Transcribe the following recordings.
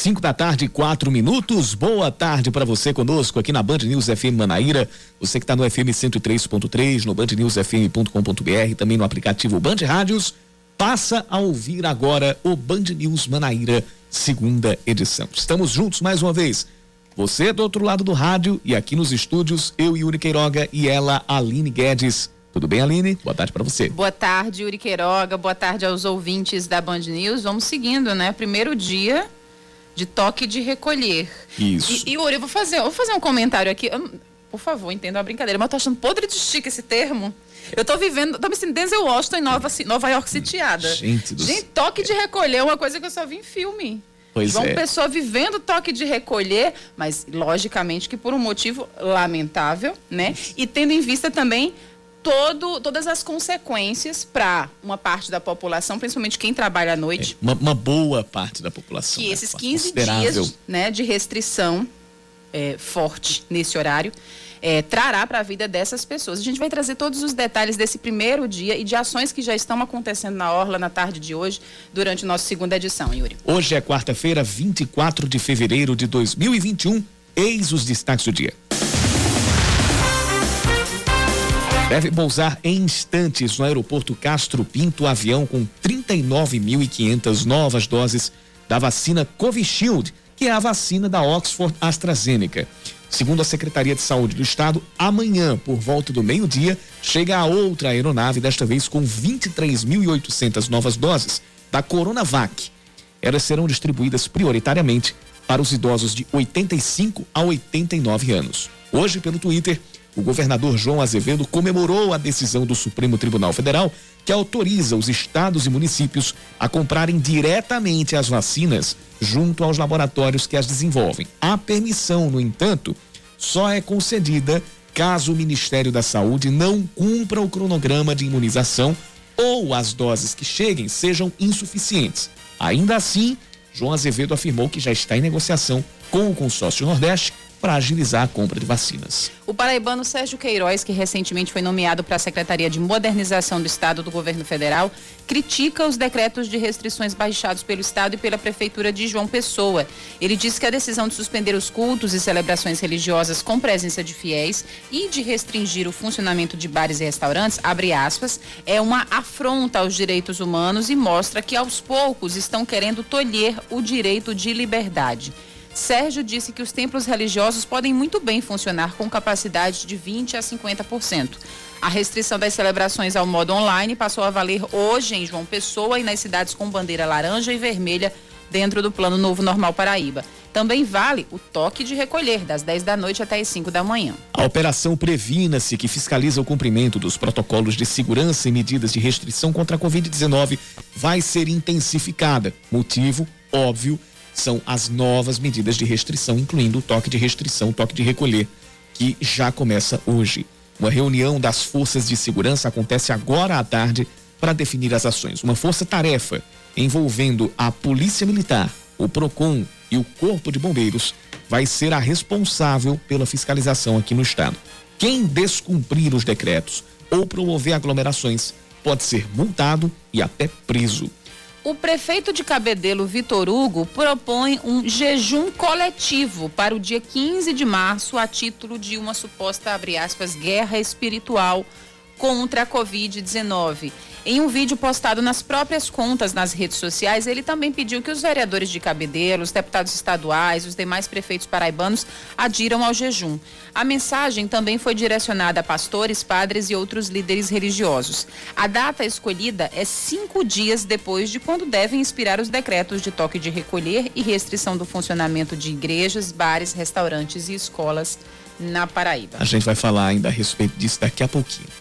5 da tarde, quatro minutos. Boa tarde para você conosco aqui na Band News FM Manaíra. Você que está no FM 103.3, no bandnewsfm.com.br, também no aplicativo Band Rádios. Passa a ouvir agora o Band News Manaíra, segunda edição. Estamos juntos mais uma vez. Você do outro lado do rádio e aqui nos estúdios, eu, Yuri Queiroga e ela, Aline Guedes. Tudo bem, Aline? Boa tarde para você. Boa tarde, Yuri Queiroga. Boa tarde aos ouvintes da Band News. Vamos seguindo, né? Primeiro dia de toque de recolher. Isso. E, Yuri, eu vou fazer, eu vou fazer um comentário aqui. Por favor, entenda a brincadeira, mas eu tô achando podre de estica esse termo. Eu tô vivendo, tô me sentindo Denzel Washington em Nova, Nova York sitiada. Gente do Gente, toque de recolher é uma coisa que eu só vi em filme. Pois João é. Pessoa vivendo toque de recolher, mas logicamente que por um motivo lamentável, né? E tendo em vista também todo, todas as consequências para uma parte da população, principalmente quem trabalha à noite, Uma, uma boa parte da população. que né? esses 15 Considerável. dias né, de restrição é, forte nesse horário é, trará para a vida dessas pessoas. A gente vai trazer todos os detalhes desse primeiro dia e de ações que já estão acontecendo na Orla na tarde de hoje, durante a nossa segunda edição, Yuri. Hoje é quarta-feira, 24 de fevereiro de 2021. Eis os destaques do dia. Deve pousar em instantes no aeroporto Castro Pinto avião com 39.500 novas doses da vacina Covishield, que é a vacina da Oxford AstraZeneca. Segundo a Secretaria de Saúde do Estado, amanhã, por volta do meio-dia, chega a outra aeronave, desta vez com 23.800 novas doses da Coronavac. Elas serão distribuídas prioritariamente para os idosos de 85 a 89 anos. Hoje, pelo Twitter, o governador João Azevedo comemorou a decisão do Supremo Tribunal Federal que autoriza os estados e municípios a comprarem diretamente as vacinas junto aos laboratórios que as desenvolvem. A permissão, no entanto, só é concedida caso o Ministério da Saúde não cumpra o cronograma de imunização ou as doses que cheguem sejam insuficientes. Ainda assim, João Azevedo afirmou que já está em negociação com o consórcio Nordeste para agilizar a compra de vacinas. O paraibano Sérgio Queiroz, que recentemente foi nomeado para a Secretaria de Modernização do Estado do Governo Federal, critica os decretos de restrições baixados pelo Estado e pela Prefeitura de João Pessoa. Ele diz que a decisão de suspender os cultos e celebrações religiosas com presença de fiéis e de restringir o funcionamento de bares e restaurantes, abre aspas, é uma afronta aos direitos humanos e mostra que aos poucos estão querendo tolher o direito de liberdade. Sérgio disse que os templos religiosos podem muito bem funcionar com capacidade de 20% a 50%. A restrição das celebrações ao modo online passou a valer hoje em João Pessoa e nas cidades com bandeira laranja e vermelha dentro do Plano Novo Normal Paraíba. Também vale o toque de recolher, das 10 da noite até as 5 da manhã. A operação Previna-se, que fiscaliza o cumprimento dos protocolos de segurança e medidas de restrição contra a Covid-19, vai ser intensificada. Motivo, óbvio, são as novas medidas de restrição, incluindo o toque de restrição, o toque de recolher, que já começa hoje. Uma reunião das forças de segurança acontece agora à tarde para definir as ações. Uma força-tarefa envolvendo a Polícia Militar, o PROCON e o Corpo de Bombeiros vai ser a responsável pela fiscalização aqui no estado. Quem descumprir os decretos ou promover aglomerações pode ser multado e até preso. O prefeito de Cabedelo, Vitor Hugo, propõe um jejum coletivo para o dia 15 de março, a título de uma suposta, aspas, guerra espiritual contra a Covid-19. Em um vídeo postado nas próprias contas nas redes sociais, ele também pediu que os vereadores de Cabedelo, os deputados estaduais, os demais prefeitos paraibanos adiram ao jejum. A mensagem também foi direcionada a pastores, padres e outros líderes religiosos. A data escolhida é cinco dias depois de quando devem expirar os decretos de toque de recolher e restrição do funcionamento de igrejas, bares, restaurantes e escolas na Paraíba. A gente vai falar ainda a respeito disso daqui a pouquinho.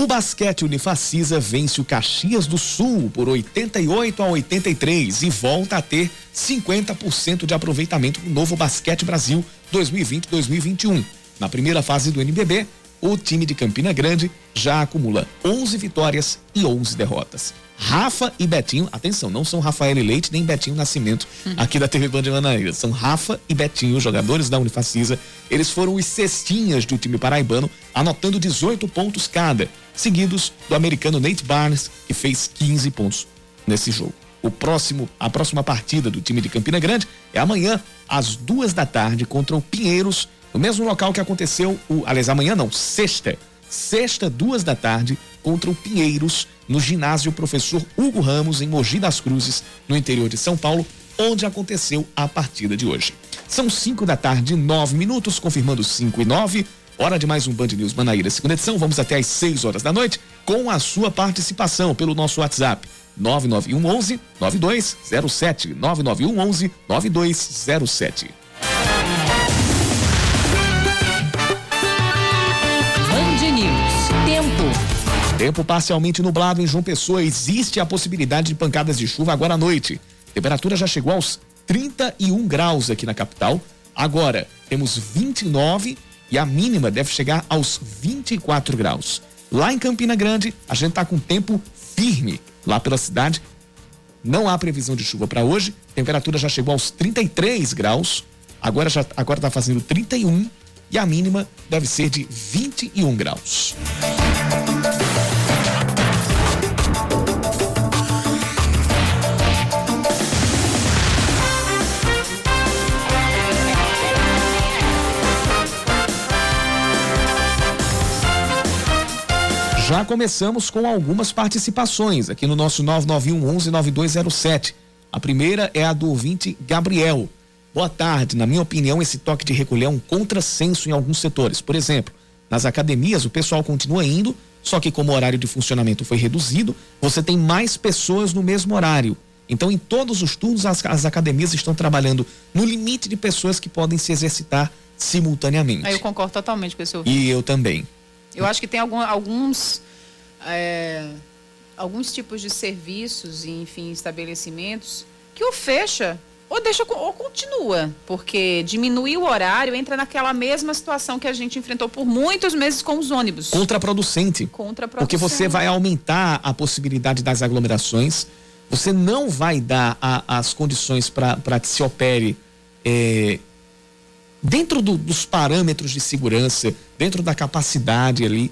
O basquete Unifacisa vence o Caxias do Sul por 88 a 83 e volta a ter 50% de aproveitamento no novo Basquete Brasil 2020-2021. Na primeira fase do NBB, o time de Campina Grande já acumula 11 vitórias e 11 derrotas. Rafa e Betinho, atenção, não são Rafael Leite nem Betinho Nascimento aqui da TV Band de Manaíra. São Rafa e Betinho, jogadores da Unifacisa. Eles foram os cestinhas do time paraibano, anotando 18 pontos cada, seguidos do americano Nate Barnes, que fez 15 pontos nesse jogo. O próximo, a próxima partida do time de Campina Grande é amanhã, às duas da tarde, contra o Pinheiros, no mesmo local que aconteceu, o, aliás, amanhã não, sexta. Sexta, duas da tarde, contra o Pinheiros, no ginásio Professor Hugo Ramos, em Mogi das Cruzes, no interior de São Paulo, onde aconteceu a partida de hoje. São 5 da tarde, nove minutos, confirmando 5 e 9. Hora de mais um Band News Manaíra, segunda edição. Vamos até às 6 horas da noite com a sua participação pelo nosso WhatsApp. 99111 9207 99111 9207. Band News. Tempo. Tempo parcialmente nublado em João Pessoa. Existe a possibilidade de pancadas de chuva agora à noite. Temperatura já chegou aos 31 graus aqui na capital. Agora temos 29 e a mínima deve chegar aos 24 graus. Lá em Campina Grande, a gente está com tempo firme lá pela cidade. Não há previsão de chuva para hoje. Temperatura já chegou aos 33 graus. Agora já agora está fazendo 31 e a mínima deve ser de 21 graus. Já começamos com algumas participações aqui no nosso 991 11 9207. A primeira é a do ouvinte Gabriel. Boa tarde. Na minha opinião, esse toque de recolher é um contrassenso em alguns setores. Por exemplo, nas academias o pessoal continua indo, só que como o horário de funcionamento foi reduzido, você tem mais pessoas no mesmo horário. Então, em todos os turnos, as, as academias estão trabalhando no limite de pessoas que podem se exercitar simultaneamente. Eu concordo totalmente com esse ouvinte. E eu também. Eu acho que tem algum, alguns, é, alguns tipos de serviços e, enfim, estabelecimentos que ou fecha ou deixa ou continua, porque diminuir o horário entra naquela mesma situação que a gente enfrentou por muitos meses com os ônibus. Contraproducente. Contraproducente. Porque você vai aumentar a possibilidade das aglomerações, você não vai dar a, as condições para que se opere é, dentro do, dos parâmetros de segurança, dentro da capacidade ali.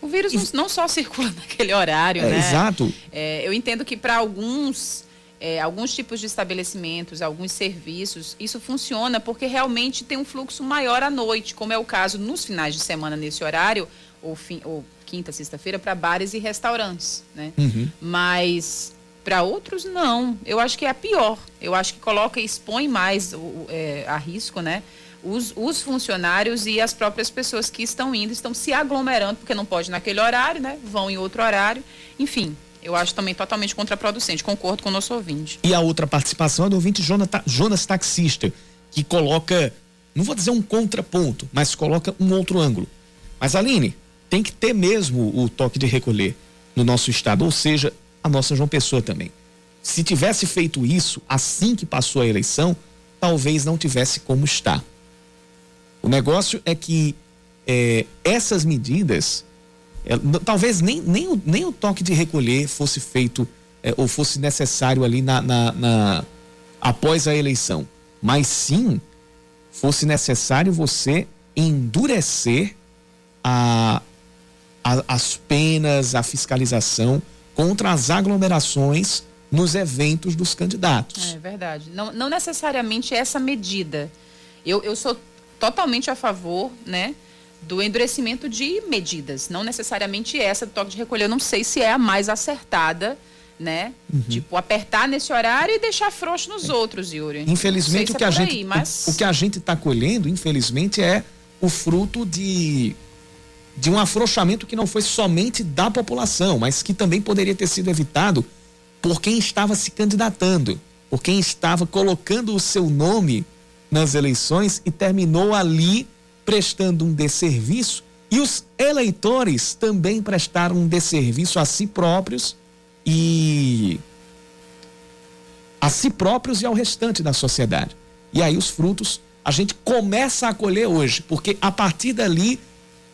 O vírus e... não só circula naquele horário, é, né? Exato. É, eu entendo que para alguns, é, alguns tipos de estabelecimentos, alguns serviços, isso funciona porque realmente tem um fluxo maior à noite, como é o caso nos finais de semana nesse horário, ou, fim, ou quinta, sexta-feira, para bares e restaurantes, né? Uhum. Mas para outros, não. Eu acho que é pior. Eu acho que coloca e expõe mais o, é, a risco, né? Os, os, funcionários e as próprias pessoas que estão indo estão se aglomerando, porque não pode naquele horário, né? Vão em outro horário. Enfim, eu acho também totalmente contraproducente. Concordo com o nosso ouvinte. E a outra participação é do ouvinte Jonas, Jonas Taxista, que coloca, não vou dizer um contraponto, mas coloca um outro ângulo. Mas, Aline, tem que ter mesmo o toque de recolher no nosso estado, ou seja, a nossa João Pessoa também. Se tivesse feito isso assim que passou a eleição, talvez não tivesse como está. O negócio é que é, essas medidas, é, talvez nem, nem, o, nem o toque de recolher fosse feito é, ou fosse necessário ali na, na, na, após a eleição, mas sim fosse necessário você endurecer a, a, as penas, a fiscalização contra as aglomerações nos eventos dos candidatos. É verdade. Não, não necessariamente essa medida. Eu, eu sou totalmente a favor, né? do endurecimento de medidas, não necessariamente essa do toque de recolher. Eu não sei se é a mais acertada, né? Uhum. Tipo, apertar nesse horário e deixar frouxo nos é. outros, Yuri. Infelizmente, o que, é a gente, aí, mas... o, o, que a gente está colhendo, infelizmente, é o fruto de, de um afrouxamento que não foi somente da população, mas que também poderia ter sido evitado por quem estava se candidatando, por quem estava colocando o seu nome nas eleições e terminou ali prestando um desserviço e os eleitores também prestaram um desserviço a si próprios e a si próprios e ao restante da sociedade. E aí os frutos a gente começa a colher hoje, porque a partir dali,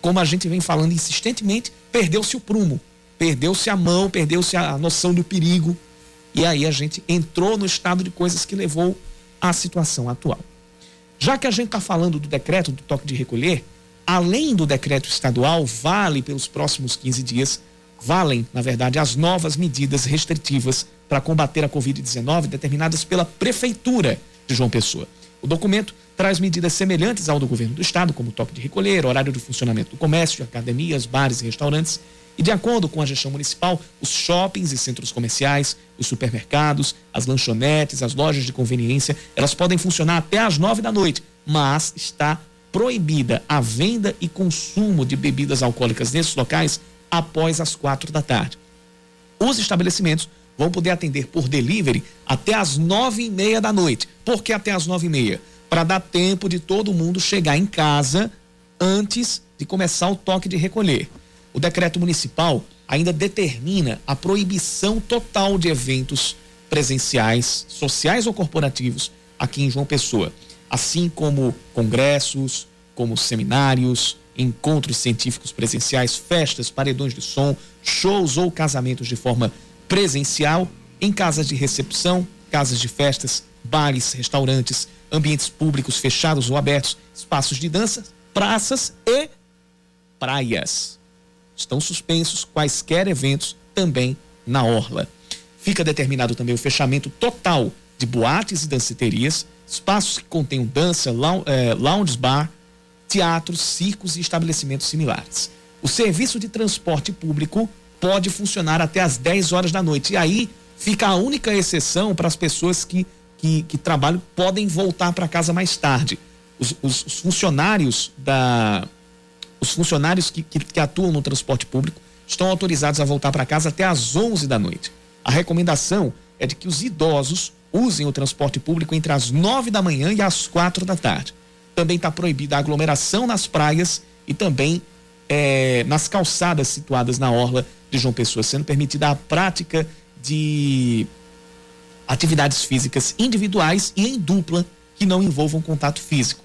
como a gente vem falando insistentemente, perdeu-se o prumo, perdeu-se a mão, perdeu-se a noção do perigo. E aí a gente entrou no estado de coisas que levou à situação atual. Já que a gente está falando do decreto do toque de recolher, além do decreto estadual, vale pelos próximos 15 dias valem, na verdade, as novas medidas restritivas para combater a Covid-19 determinadas pela Prefeitura de João Pessoa. O documento traz medidas semelhantes ao do governo do estado, como toque de recolher, horário de funcionamento do comércio, academias, bares e restaurantes. E de acordo com a gestão municipal, os shoppings e centros comerciais, os supermercados, as lanchonetes, as lojas de conveniência, elas podem funcionar até às nove da noite, mas está proibida a venda e consumo de bebidas alcoólicas nesses locais após as quatro da tarde. Os estabelecimentos vão poder atender por delivery até as nove e meia da noite. Por que até as nove e meia? Para dar tempo de todo mundo chegar em casa antes de começar o toque de recolher. O decreto municipal ainda determina a proibição total de eventos presenciais, sociais ou corporativos aqui em João Pessoa, assim como congressos, como seminários, encontros científicos presenciais, festas, paredões de som, shows ou casamentos de forma presencial, em casas de recepção, casas de festas, bares, restaurantes, ambientes públicos fechados ou abertos, espaços de dança, praças e praias. Estão suspensos quaisquer eventos também na orla. Fica determinado também o fechamento total de boates e danceterias, espaços que contenham dança, eh, lounge bar, teatros, circos e estabelecimentos similares. O serviço de transporte público pode funcionar até às 10 horas da noite. E aí fica a única exceção para as pessoas que, que, que, trabalham podem voltar para casa mais tarde. Os, os, os, funcionários da. Os funcionários que, que, que atuam no transporte público estão autorizados a voltar para casa até às 11 da noite. A recomendação é de que os idosos usem o transporte público entre as 9 da manhã e as 4 da tarde. Também está proibida a aglomeração nas praias e também é, nas calçadas situadas na orla de João Pessoa, sendo permitida a prática de atividades físicas individuais e em dupla que não envolvam contato físico.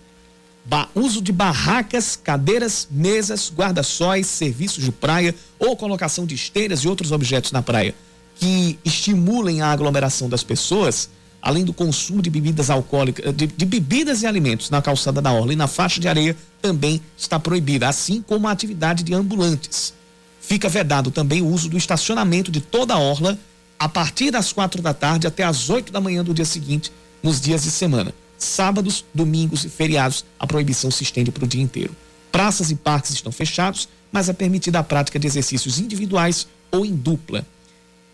Uso de barracas, cadeiras, mesas, guarda-sóis, serviços de praia ou colocação de esteiras e outros objetos na praia que estimulem a aglomeração das pessoas além do consumo de bebidas alcoólicas, de, de, bebidas e alimentos na calçada da orla e na faixa de areia também está proibida, assim como a atividade de ambulantes. Fica vedado também o uso do estacionamento de toda a orla a partir das quatro da tarde até as oito da manhã do dia seguinte, nos dias de semana. Sábados, domingos e feriados, a proibição se estende para o dia inteiro. Praças e parques estão fechados, mas é permitida a prática de exercícios individuais ou em dupla.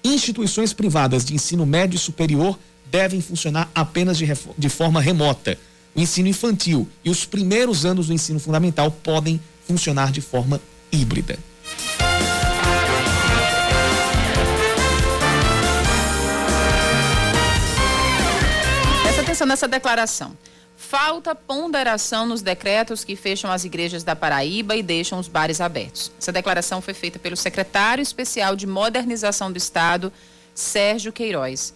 Instituições privadas de ensino médio e superior devem funcionar apenas de, de forma remota. O ensino infantil e os primeiros anos do ensino fundamental podem funcionar de forma híbrida. Atenção nessa declaração. Falta ponderação nos decretos que fecham as igrejas da Paraíba e deixam os bares abertos. Essa declaração foi feita pelo secretário especial de Modernização do Estado, Sérgio Queiroz.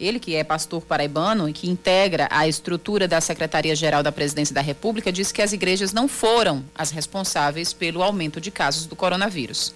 Ele, que é pastor paraibano e que integra a estrutura da Secretaria-Geral da Presidência da República, disse que as igrejas não foram as responsáveis pelo aumento de casos do coronavírus.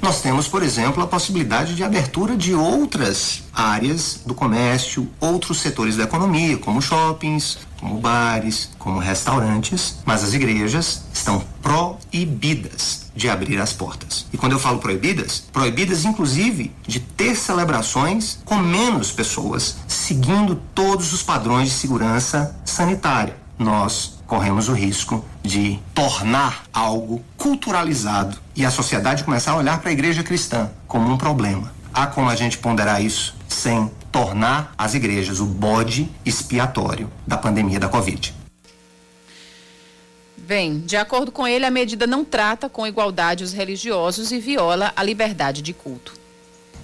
Nós temos, por exemplo, a possibilidade de abertura de outras áreas do comércio, outros setores da economia, como shoppings, como bares, como restaurantes, mas as igrejas estão proibidas de abrir as portas. E quando eu falo proibidas, proibidas inclusive de ter celebrações com menos pessoas, seguindo todos os padrões de segurança sanitária. Nós corremos o risco de tornar algo culturalizado e a sociedade começar a olhar para a igreja cristã como um problema. Há como a gente ponderar isso sem tornar as igrejas o bode expiatório da pandemia da Covid. Bem, de acordo com ele, a medida não trata com igualdade os religiosos e viola a liberdade de culto.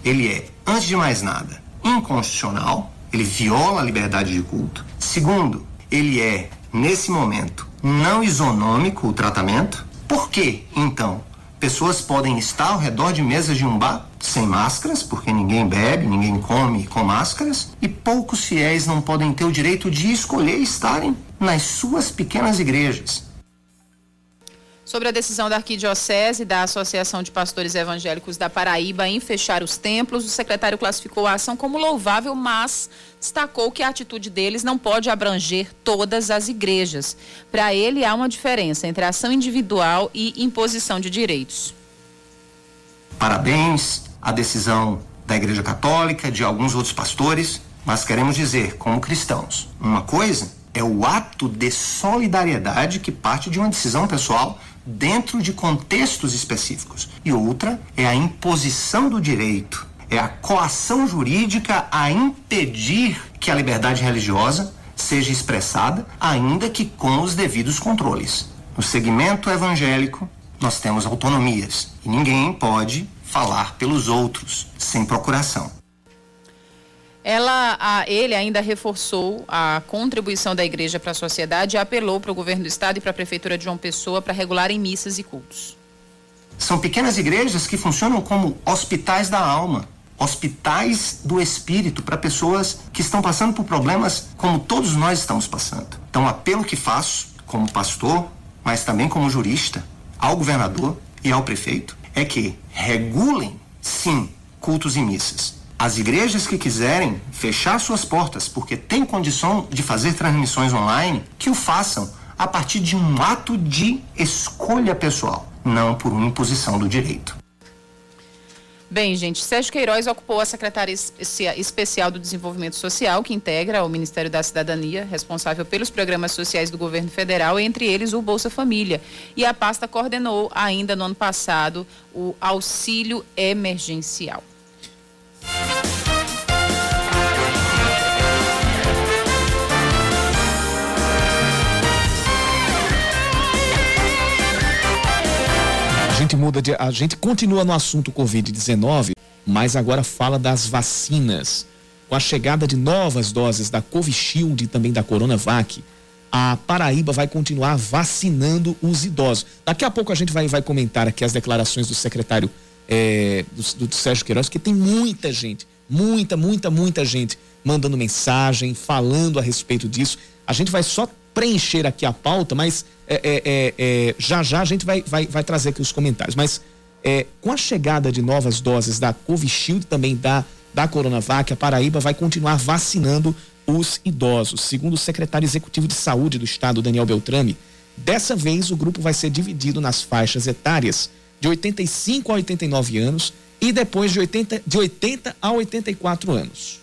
Ele é, antes de mais nada, inconstitucional, ele viola a liberdade de culto. Segundo, ele é, nesse momento, não isonômico o tratamento. Por que, então, pessoas podem estar ao redor de mesas de um bar sem máscaras, porque ninguém bebe, ninguém come com máscaras, e poucos fiéis não podem ter o direito de escolher estarem nas suas pequenas igrejas, sobre a decisão da Arquidiocese e da Associação de Pastores Evangélicos da Paraíba em fechar os templos, o secretário classificou a ação como louvável, mas destacou que a atitude deles não pode abranger todas as igrejas. Para ele, há uma diferença entre ação individual e imposição de direitos. parabéns à decisão da Igreja Católica, de alguns outros pastores, mas queremos dizer, como cristãos, uma coisa é o ato de solidariedade que parte de uma decisão pessoal dentro de contextos específicos, e outra é a imposição do direito, é a coação jurídica a impedir que a liberdade religiosa seja expressada, ainda que com os devidos controles. No segmento evangélico, nós temos autonomias e ninguém pode falar pelos outros sem procuração. Ela, a, ele ainda reforçou a contribuição da igreja para a sociedade e apelou para o governo do estado e para a prefeitura de João Pessoa para regularem missas e cultos. São pequenas igrejas que funcionam como hospitais da alma, hospitais do espírito para pessoas que estão passando por problemas como todos nós estamos passando. Então, apelo que faço como pastor, mas também como jurista, ao governador e ao prefeito é que regulem, sim, cultos e missas as igrejas que quiserem fechar suas portas porque têm condição de fazer transmissões online, que o façam a partir de um ato de escolha pessoal, não por uma imposição do direito. Bem, gente, Sérgio Queiroz ocupou a Secretaria Especial do Desenvolvimento Social, que integra o Ministério da Cidadania, responsável pelos programas sociais do governo federal, entre eles o Bolsa Família. E a pasta coordenou ainda no ano passado o auxílio emergencial. Gente muda de. A gente continua no assunto Covid-19, mas agora fala das vacinas. Com a chegada de novas doses da Covishield e também da Coronavac, a Paraíba vai continuar vacinando os idosos. Daqui a pouco a gente vai, vai comentar aqui as declarações do secretário é, do, do Sérgio Queiroz, que tem muita gente, muita, muita, muita gente mandando mensagem, falando a respeito disso. A gente vai só preencher aqui a pauta, mas é, é, é, é, já já a gente vai, vai, vai trazer aqui os comentários. Mas é, com a chegada de novas doses da Covishield também da, da Coronavac, a Paraíba vai continuar vacinando os idosos. Segundo o secretário executivo de saúde do estado, Daniel Beltrame, dessa vez o grupo vai ser dividido nas faixas etárias de 85 a 89 anos e depois de 80, de 80 a 84 anos.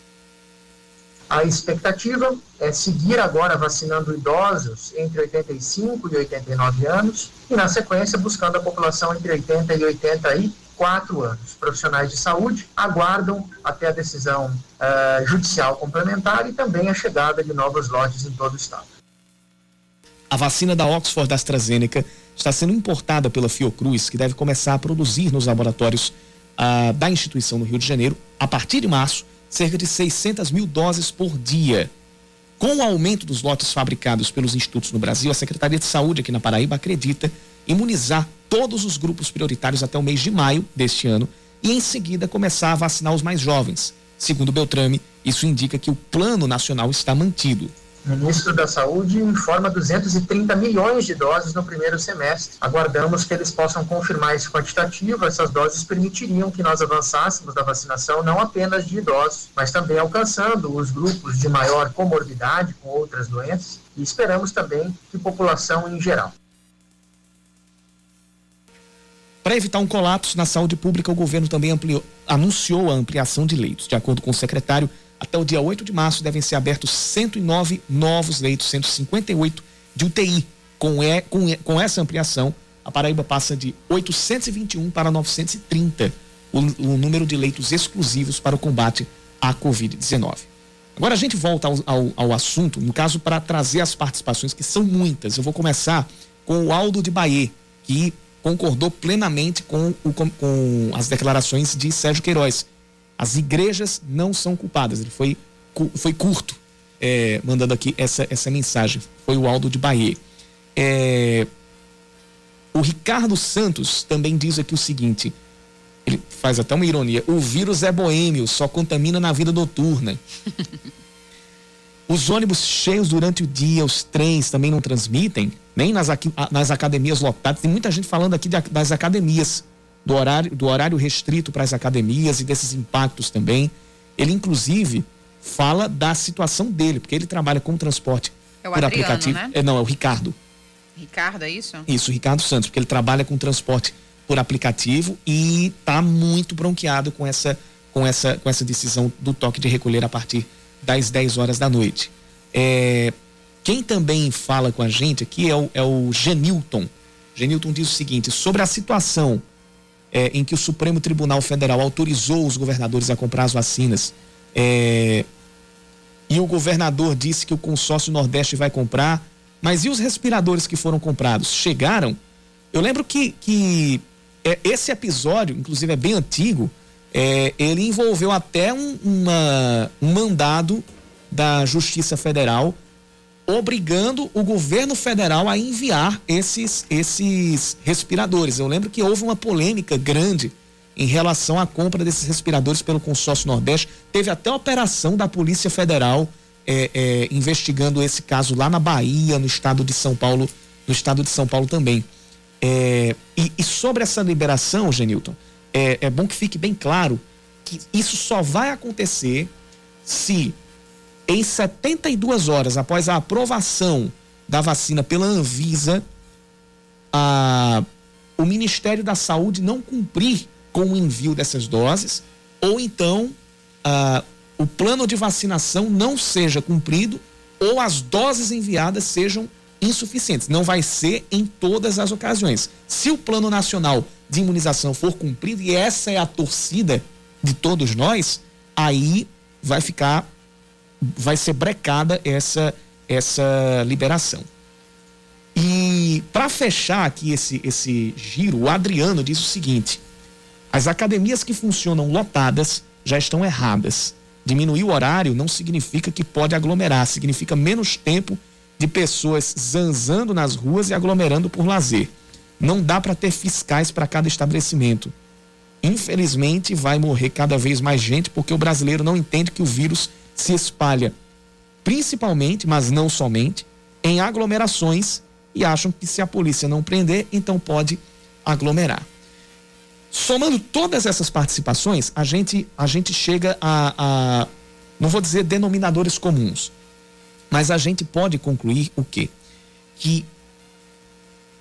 A expectativa é seguir agora vacinando idosos entre 85 e 89 anos e, na sequência, buscando a população entre 80 e 84 anos. Profissionais de saúde aguardam até a decisão uh, judicial complementar e também a chegada de novos lotes em todo o estado. A vacina da Oxford AstraZeneca está sendo importada pela Fiocruz, que deve começar a produzir nos laboratórios uh, da instituição no Rio de Janeiro a partir de março cerca de 600 mil doses por dia. Com o aumento dos lotes fabricados pelos institutos no Brasil, a Secretaria de Saúde aqui na Paraíba acredita imunizar todos os grupos prioritários até o mês de maio deste ano e, em seguida, começar a vacinar os mais jovens. Segundo Beltrame, isso indica que o plano nacional está mantido. Ministro da Saúde informa 230 milhões de doses no primeiro semestre. Aguardamos que eles possam confirmar esse quantitativo. Essas doses permitiriam que nós avançássemos da vacinação não apenas de idosos, mas também alcançando os grupos de maior comorbidade com outras doenças e esperamos também que população em geral. Para evitar um colapso na saúde pública, o governo também ampliou, anunciou a ampliação de leitos. De acordo com o secretário, até o dia 8 de março devem ser abertos 109 novos leitos, 158 de UTI. Com, e, com, com essa ampliação, a Paraíba passa de 821 para 930 o, o número de leitos exclusivos para o combate à Covid-19. Agora a gente volta ao, ao, ao assunto, no caso, para trazer as participações, que são muitas. Eu vou começar com o Aldo de Bahia, que concordou plenamente com, o, com as declarações de Sérgio Queiroz as igrejas não são culpadas. Ele foi, foi curto, é, mandando aqui essa, essa mensagem. Foi o Aldo de Bahia. É, o Ricardo Santos também diz aqui o seguinte: ele faz até uma ironia. O vírus é boêmio, só contamina na vida noturna. Os ônibus cheios durante o dia, os trens também não transmitem, nem nas, nas academias lotadas. Tem muita gente falando aqui de, das academias do horário, do horário restrito para as academias e desses impactos também. Ele, inclusive, fala da situação dele, porque ele trabalha com transporte é por Adriano, aplicativo. Né? É, não, é o Ricardo. Ricardo, é isso? Isso, Ricardo Santos, porque ele trabalha com transporte por aplicativo e está muito bronqueado com essa, com, essa, com essa decisão do toque de recolher a partir das 10 horas da noite. É, quem também fala com a gente aqui é o, é o Genilton. Genilton diz o seguinte: sobre a situação é, em que o Supremo Tribunal Federal autorizou os governadores a comprar as vacinas é, e o governador disse que o consórcio Nordeste vai comprar, mas e os respiradores que foram comprados? Chegaram? Eu lembro que, que é, esse episódio, inclusive é bem antigo, é, ele envolveu até um, uma, um mandado da Justiça Federal obrigando o governo federal a enviar esses, esses respiradores. Eu lembro que houve uma polêmica grande em relação à compra desses respiradores pelo consórcio Nordeste. Teve até operação da Polícia Federal é, é, investigando esse caso lá na Bahia, no estado de São Paulo, no estado de São Paulo também. É, e, e, sobre essa liberação, Genilton, é, é bom que fique bem claro que isso só vai acontecer se em 72 horas após a aprovação da vacina pela Anvisa, a, o Ministério da Saúde não cumprir com o envio dessas doses, ou então a, o plano de vacinação não seja cumprido, ou as doses enviadas sejam insuficientes. Não vai ser em todas as ocasiões. Se o Plano Nacional de Imunização for cumprido, e essa é a torcida de todos nós, aí vai ficar, vai ser brecada essa, essa liberação. E para fechar aqui esse, esse giro, o Adriano diz o seguinte: as academias que funcionam lotadas já estão erradas. Diminuir o horário não significa que pode aglomerar, significa menos tempo de pessoas zanzando nas ruas e aglomerando por lazer. Não dá para ter fiscais para cada estabelecimento. Infelizmente, vai morrer cada vez mais gente porque o brasileiro não entende que o vírus se espalha principalmente, mas não somente, em aglomerações e acham que se a polícia não prender, então pode aglomerar. Somando todas essas participações, a gente, a gente chega a, a não vou dizer denominadores comuns, mas a gente pode concluir o quê? Que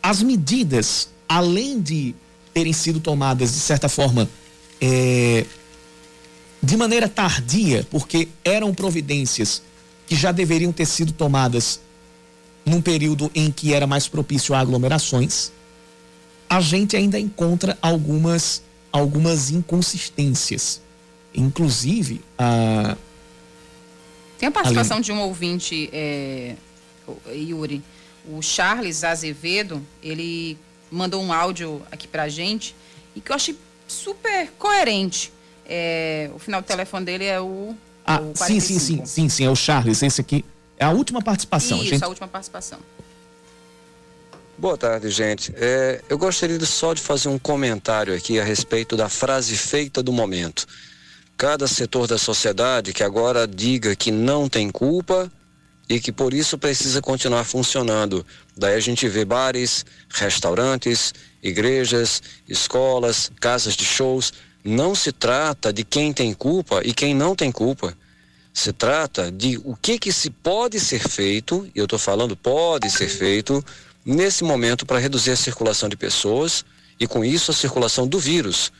as medidas, além de terem sido tomadas de certa forma é, de maneira tardia, porque eram providências que já deveriam ter sido tomadas num período em que era mais propício a aglomerações, a gente ainda encontra algumas algumas inconsistências. Inclusive, a tem a participação de um ouvinte, é, Yuri, o Charles Azevedo, ele mandou um áudio aqui pra gente e que eu achei super coerente. É, o final do telefone dele é o. Ah, o sim, sim, sim, sim, sim, é o Charles. Esse aqui é a última participação. Isso, gente... a última participação. Boa tarde, gente. É, eu gostaria só de fazer um comentário aqui a respeito da frase feita do momento cada setor da sociedade que agora diga que não tem culpa e que por isso precisa continuar funcionando. Daí a gente vê bares, restaurantes, igrejas, escolas, casas de shows. Não se trata de quem tem culpa e quem não tem culpa. Se trata de o que que se pode ser feito, e eu estou falando pode ser feito, nesse momento para reduzir a circulação de pessoas e com isso a circulação do vírus.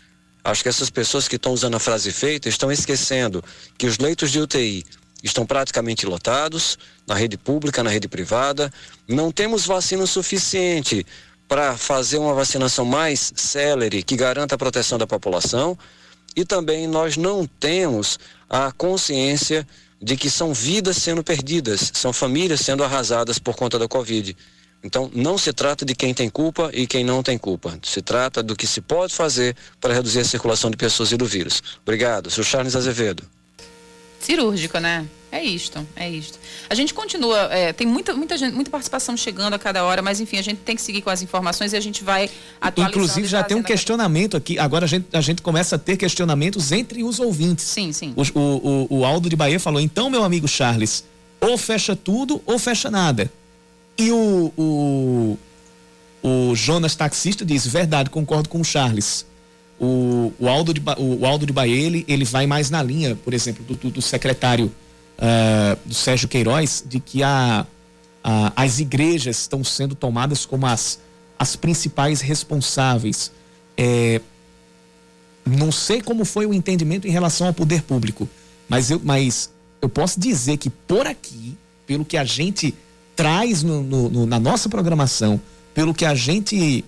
Acho que essas pessoas que estão usando a frase feita estão esquecendo que os leitos de UTI estão praticamente lotados, na rede pública, na rede privada. Não temos vacina suficiente para fazer uma vacinação mais célere que garanta a proteção da população. E também nós não temos a consciência de que são vidas sendo perdidas, são famílias sendo arrasadas por conta da Covid. Então, não se trata de quem tem culpa e quem não tem culpa. Se trata do que se pode fazer para reduzir a circulação de pessoas e do vírus. Obrigado. Sou Charles Azevedo. Cirúrgico, né? É isto, é isto. A gente continua, é, tem muita, muita, gente, muita participação chegando a cada hora, mas enfim, a gente tem que seguir com as informações e a gente vai atualizando. Inclusive já tem um questionamento aqui, agora a gente, a gente começa a ter questionamentos entre os ouvintes. Sim, sim. O, o, o, o Aldo de Bahia falou, então meu amigo Charles, ou fecha tudo ou fecha nada. E o, o, o Jonas taxista diz, verdade, concordo com o Charles. O, o, Aldo, de, o, Aldo de Bahia, ele, ele vai mais na linha, por exemplo, do, do, do secretário uh, do Sérgio Queiroz, de que a, a, as igrejas estão sendo tomadas como as, as principais responsáveis. É, não sei como foi o entendimento em relação ao poder público, mas eu, mas eu posso dizer que por aqui, pelo que a gente traz no, no, no, na nossa programação, pelo que a gente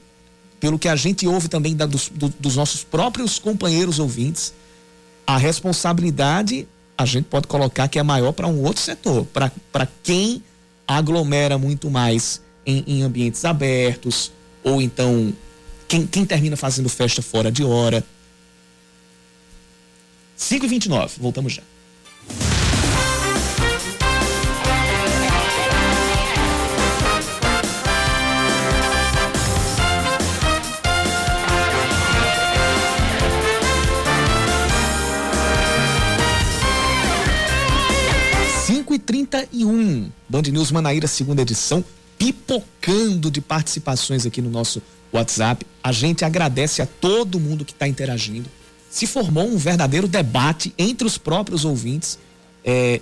pelo que a gente ouve também da, dos, do, dos nossos próprios companheiros ouvintes, a responsabilidade a gente pode colocar que é maior para um outro setor, para quem aglomera muito mais em, em, ambientes abertos, ou então quem, quem termina fazendo festa fora de hora. 5 e 29 voltamos já. 31 Band News Manaíra, segunda edição, pipocando de participações aqui no nosso WhatsApp. A gente agradece a todo mundo que está interagindo. Se formou um verdadeiro debate entre os próprios ouvintes. É,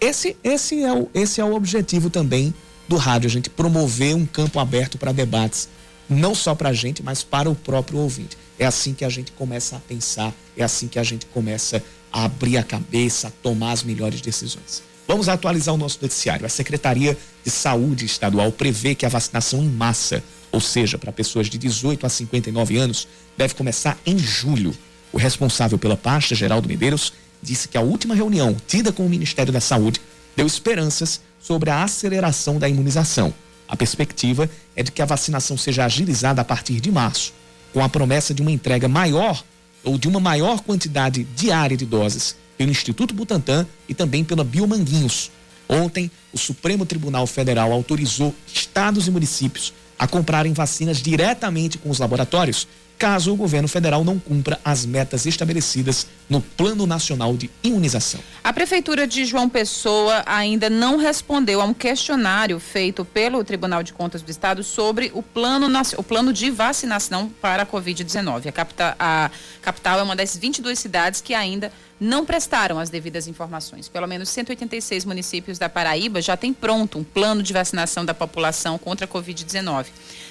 esse, esse, é o, esse é o objetivo também do rádio, a gente promover um campo aberto para debates, não só para a gente, mas para o próprio ouvinte. É assim que a gente começa a pensar, é assim que a gente começa a abrir a cabeça, a tomar as melhores decisões. Vamos atualizar o nosso noticiário. A Secretaria de Saúde Estadual prevê que a vacinação em massa, ou seja, para pessoas de 18 a 59 anos, deve começar em julho. O responsável pela pasta, Geraldo Medeiros, disse que a última reunião tida com o Ministério da Saúde deu esperanças sobre a aceleração da imunização. A perspectiva é de que a vacinação seja agilizada a partir de março, com a promessa de uma entrega maior ou de uma maior quantidade diária de doses pelo Instituto Butantan e também pela Biomanguinhos. Ontem, o Supremo Tribunal Federal autorizou estados e municípios a comprarem vacinas diretamente com os laboratórios, caso o governo federal não cumpra as metas estabelecidas no Plano Nacional de Imunização. A Prefeitura de João Pessoa ainda não respondeu a um questionário feito pelo Tribunal de Contas do Estado sobre o plano, o plano de vacinação para a Covid-19. A, a capital é uma das 22 cidades que ainda não prestaram as devidas informações. Pelo menos 186 municípios da Paraíba já têm pronto um plano de vacinação da população contra a Covid-19.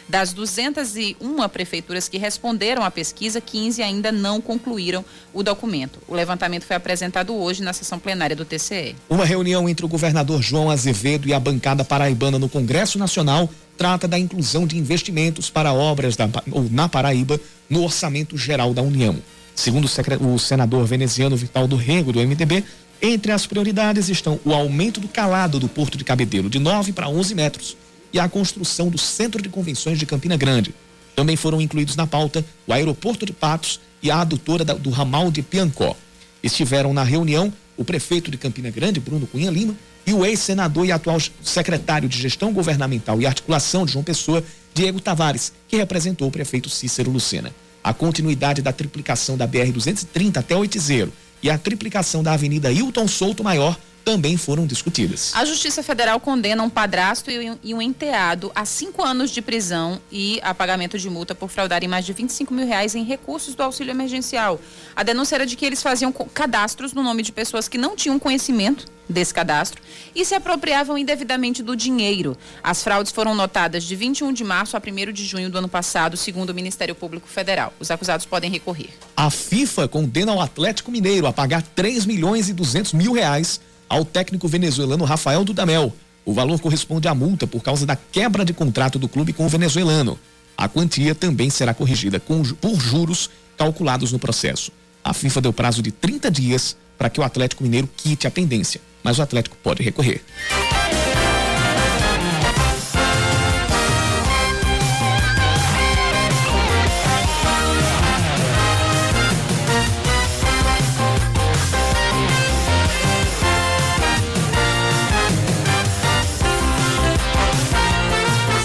Das 201 prefeituras que responderam à pesquisa, 15 ainda não concluíram o documento. O levantamento foi apresentado hoje na sessão plenária do TCE. Uma reunião entre o governador João Azevedo e a bancada paraibana no Congresso Nacional trata da inclusão de investimentos para obras da, na Paraíba no orçamento geral da União. Segundo o senador veneziano Vital do Rego, do MDB, entre as prioridades estão o aumento do calado do Porto de Cabedelo de 9 para 11 metros e a construção do Centro de Convenções de Campina Grande. Também foram incluídos na pauta o aeroporto de Patos e a adutora do ramal de Piancó. Estiveram na reunião o prefeito de Campina Grande, Bruno Cunha Lima, e o ex-senador e atual secretário de Gestão Governamental e Articulação de João Pessoa, Diego Tavares, que representou o prefeito Cícero Lucena a continuidade da triplicação da BR-230 até Oitizeiro e a triplicação da Avenida Hilton Souto Maior também foram discutidas. A Justiça Federal condena um padrasto e um enteado a cinco anos de prisão e a pagamento de multa por fraudarem mais de 25 mil reais em recursos do auxílio emergencial. A denúncia era de que eles faziam cadastros no nome de pessoas que não tinham conhecimento desse cadastro e se apropriavam indevidamente do dinheiro. As fraudes foram notadas de 21 de março a 1 de junho do ano passado, segundo o Ministério Público Federal. Os acusados podem recorrer. A FIFA condena o Atlético Mineiro a pagar 3 milhões e 200 mil reais ao técnico venezuelano Rafael Dudamel. O valor corresponde à multa por causa da quebra de contrato do clube com o venezuelano. A quantia também será corrigida com, por juros calculados no processo. A FIFA deu prazo de 30 dias para que o Atlético Mineiro quite a pendência, mas o Atlético pode recorrer.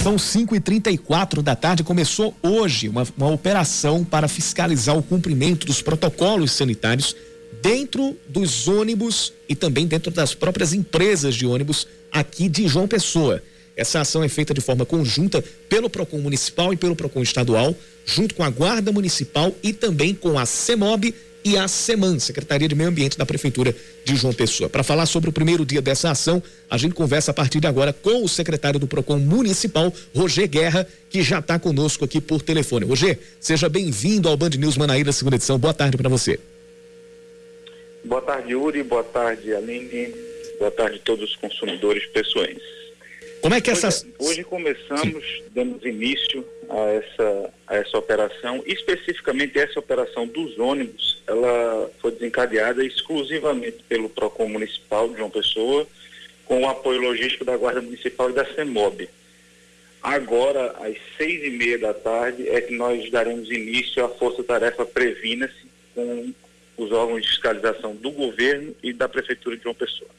São 5 e 34 da tarde. Começou hoje uma, uma operação para fiscalizar o cumprimento dos protocolos sanitários dentro dos ônibus e também dentro das próprias empresas de ônibus aqui de João Pessoa. Essa ação é feita de forma conjunta pelo PROCON municipal e pelo PROCON estadual, junto com a Guarda Municipal e também com a CEMOB e a SEMAN, Secretaria de Meio Ambiente da Prefeitura de João Pessoa. Para falar sobre o primeiro dia dessa ação, a gente conversa a partir de agora com o secretário do PROCON Municipal, Roger Guerra, que já está conosco aqui por telefone. Roger, seja bem-vindo ao Band News Manaíra, segunda edição. Boa tarde para você. Boa tarde, Yuri. Boa tarde, Aline. Boa tarde a todos os consumidores pessoenses. Como é que essa. Hoje, hoje começamos, Sim. damos início a essa, a essa operação, especificamente essa operação dos ônibus, ela foi desencadeada exclusivamente pelo PROCON Municipal de João Pessoa, com o apoio logístico da Guarda Municipal e da CEMOB. Agora, às seis e meia da tarde, é que nós daremos início à Força-Tarefa Previna-se com os órgãos de fiscalização do governo e da Prefeitura de João Pessoa.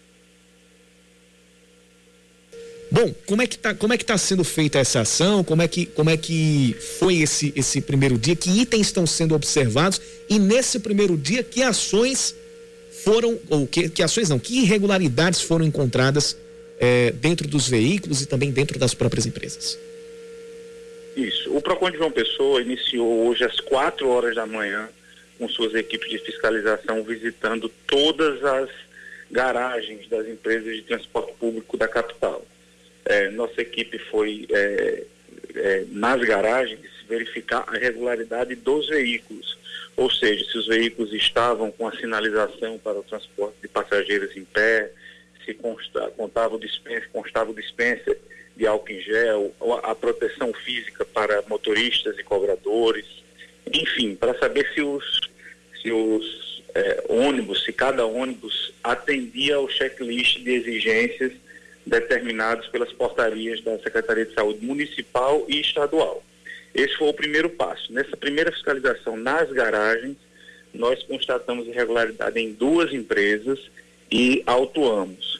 Bom, como é que está como é que tá sendo feita essa ação? Como é que como é que foi esse esse primeiro dia? Que itens estão sendo observados e nesse primeiro dia que ações foram ou que, que ações não? Que irregularidades foram encontradas é, dentro dos veículos e também dentro das próprias empresas? Isso. O Procon de João Pessoa iniciou hoje às quatro horas da manhã com suas equipes de fiscalização visitando todas as garagens das empresas de transporte público da capital é, nossa equipe foi é, é, nas garagens verificar a regularidade dos veículos, ou seja, se os veículos estavam com a sinalização para o transporte de passageiros em pé, se consta, contava o dispensa, constava o dispensa de álcool em gel, a proteção física para motoristas e cobradores, enfim, para saber se os, se os é, ônibus, se cada ônibus atendia ao checklist de exigências determinados pelas portarias da Secretaria de Saúde Municipal e Estadual. Esse foi o primeiro passo. Nessa primeira fiscalização nas garagens, nós constatamos irregularidade em duas empresas e autuamos.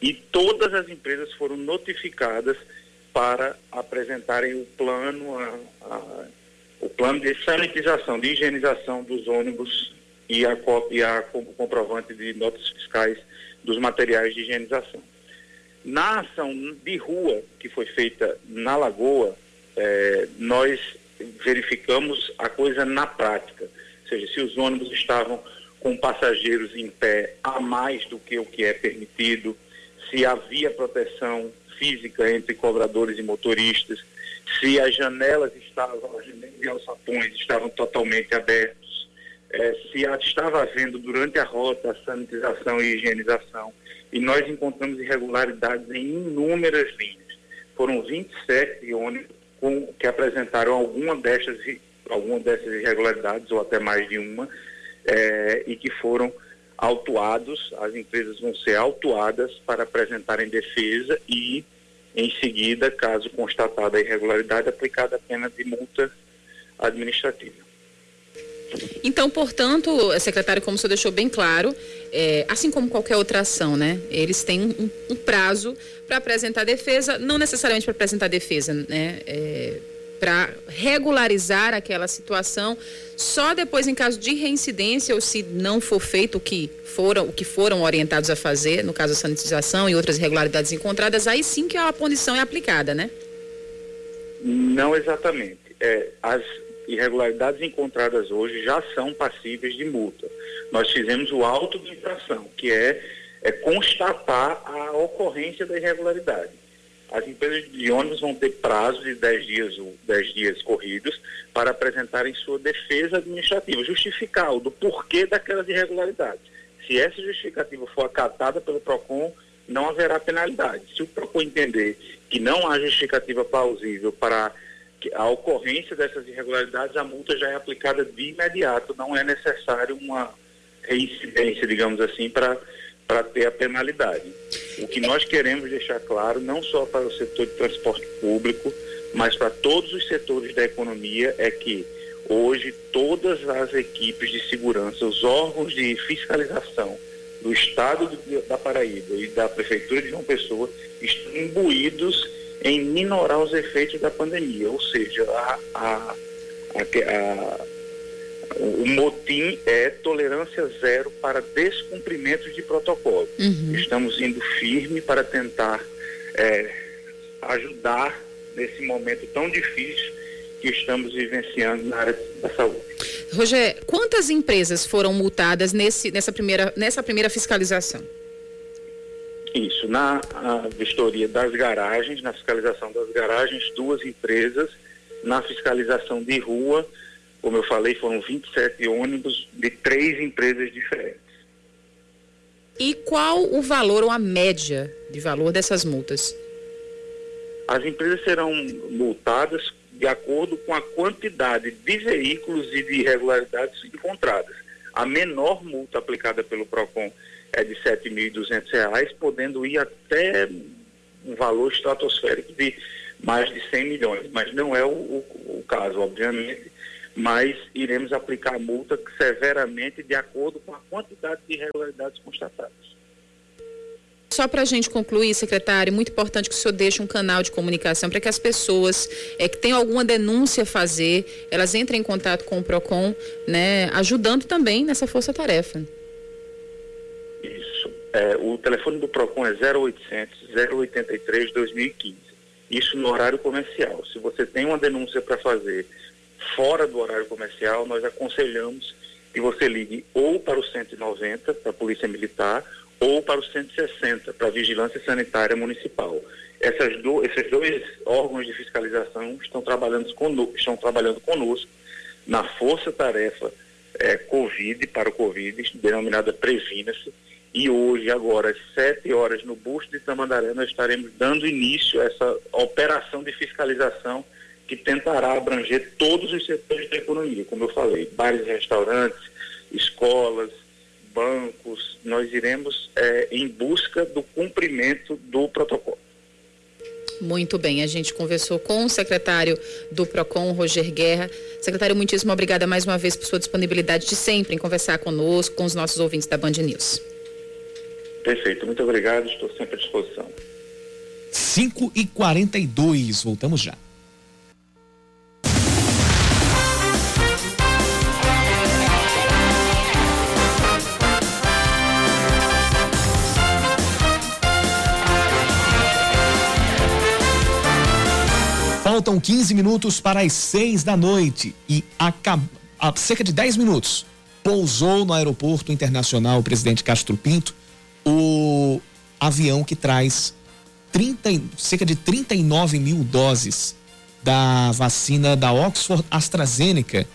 E todas as empresas foram notificadas para apresentarem o plano, a, a, o plano de sanitização, de higienização dos ônibus e a, e a comprovante de notas fiscais dos materiais de higienização. Na ação de rua que foi feita na Lagoa, é, nós verificamos a coisa na prática. Ou seja, se os ônibus estavam com passageiros em pé a mais do que o que é permitido, se havia proteção física entre cobradores e motoristas, se as janelas estavam, as janelas e alçapões estavam totalmente abertos, é, se estava havendo durante a rota a sanitização e higienização e nós encontramos irregularidades em inúmeras linhas. Foram 27 ônibus com, que apresentaram alguma dessas, alguma dessas irregularidades, ou até mais de uma, é, e que foram autuados, as empresas vão ser autuadas para apresentarem defesa e, em seguida, caso constatada a irregularidade, aplicada a pena de multa administrativa. Então, portanto, secretário, como o senhor deixou bem claro, é, assim como qualquer outra ação, né? Eles têm um, um prazo para apresentar defesa, não necessariamente para apresentar defesa, né? É, para regularizar aquela situação, só depois em caso de reincidência ou se não for feito o que foram, o que foram orientados a fazer, no caso a sanitização e outras irregularidades encontradas, aí sim que a punição é aplicada, né? Não exatamente. É, as irregularidades encontradas hoje já são passíveis de multa. Nós fizemos o auto de infração, que é, é constatar a ocorrência da irregularidade. As empresas de ônibus vão ter prazo de 10 dias, 10 dias corridos para apresentarem sua defesa administrativa, justificar o do porquê daquelas irregularidades. Se essa justificativa for acatada pelo PROCON, não haverá penalidade. Se o PROCON entender que não há justificativa plausível para a ocorrência dessas irregularidades, a multa já é aplicada de imediato, não é necessário uma reincidência, digamos assim, para ter a penalidade. O que nós queremos deixar claro, não só para o setor de transporte público, mas para todos os setores da economia, é que hoje todas as equipes de segurança, os órgãos de fiscalização do Estado da Paraíba e da Prefeitura de João Pessoa estão imbuídos em minorar os efeitos da pandemia, ou seja, a, a, a, o motim é tolerância zero para descumprimento de protocolo. Uhum. Estamos indo firme para tentar é, ajudar nesse momento tão difícil que estamos vivenciando na área da saúde. Roger, quantas empresas foram multadas nesse, nessa, primeira, nessa primeira fiscalização? Isso, na vistoria das garagens, na fiscalização das garagens, duas empresas, na fiscalização de rua, como eu falei, foram 27 ônibus de três empresas diferentes. E qual o valor ou a média de valor dessas multas? As empresas serão multadas de acordo com a quantidade de veículos e de irregularidades encontradas. A menor multa aplicada pelo PROCON é de R$ 7.200, podendo ir até um valor estratosférico de mais de 100 milhões, mas não é o, o, o caso, obviamente, mas iremos aplicar a multa severamente de acordo com a quantidade de irregularidades constatadas. Só para a gente concluir, secretário, muito importante que o senhor deixe um canal de comunicação para que as pessoas é, que têm alguma denúncia a fazer, elas entrem em contato com o PROCON, né, ajudando também nessa força-tarefa. É, o telefone do PROCON é 0800 083 2015. Isso no horário comercial. Se você tem uma denúncia para fazer fora do horário comercial, nós aconselhamos que você ligue ou para o 190, para a Polícia Militar, ou para o 160, para a Vigilância Sanitária Municipal. Do, esses dois órgãos de fiscalização estão trabalhando conosco, estão trabalhando conosco na força-tarefa é, Covid, para o Covid, denominada Previna-se, e hoje, agora, às 7 horas, no busto de Tamandaré, nós estaremos dando início a essa operação de fiscalização que tentará abranger todos os setores da economia, como eu falei, bares e restaurantes, escolas, bancos, nós iremos é, em busca do cumprimento do protocolo. Muito bem, a gente conversou com o secretário do PROCON, Roger Guerra. Secretário, muitíssimo obrigada mais uma vez por sua disponibilidade de sempre em conversar conosco, com os nossos ouvintes da Band News. Perfeito, muito obrigado, estou sempre à disposição. 5 e 42 voltamos já. Faltam 15 minutos para as 6 da noite e há cerca de 10 minutos pousou no aeroporto internacional presidente Castro Pinto o avião que traz 30, cerca de 39 mil doses da vacina da Oxford AstraZeneca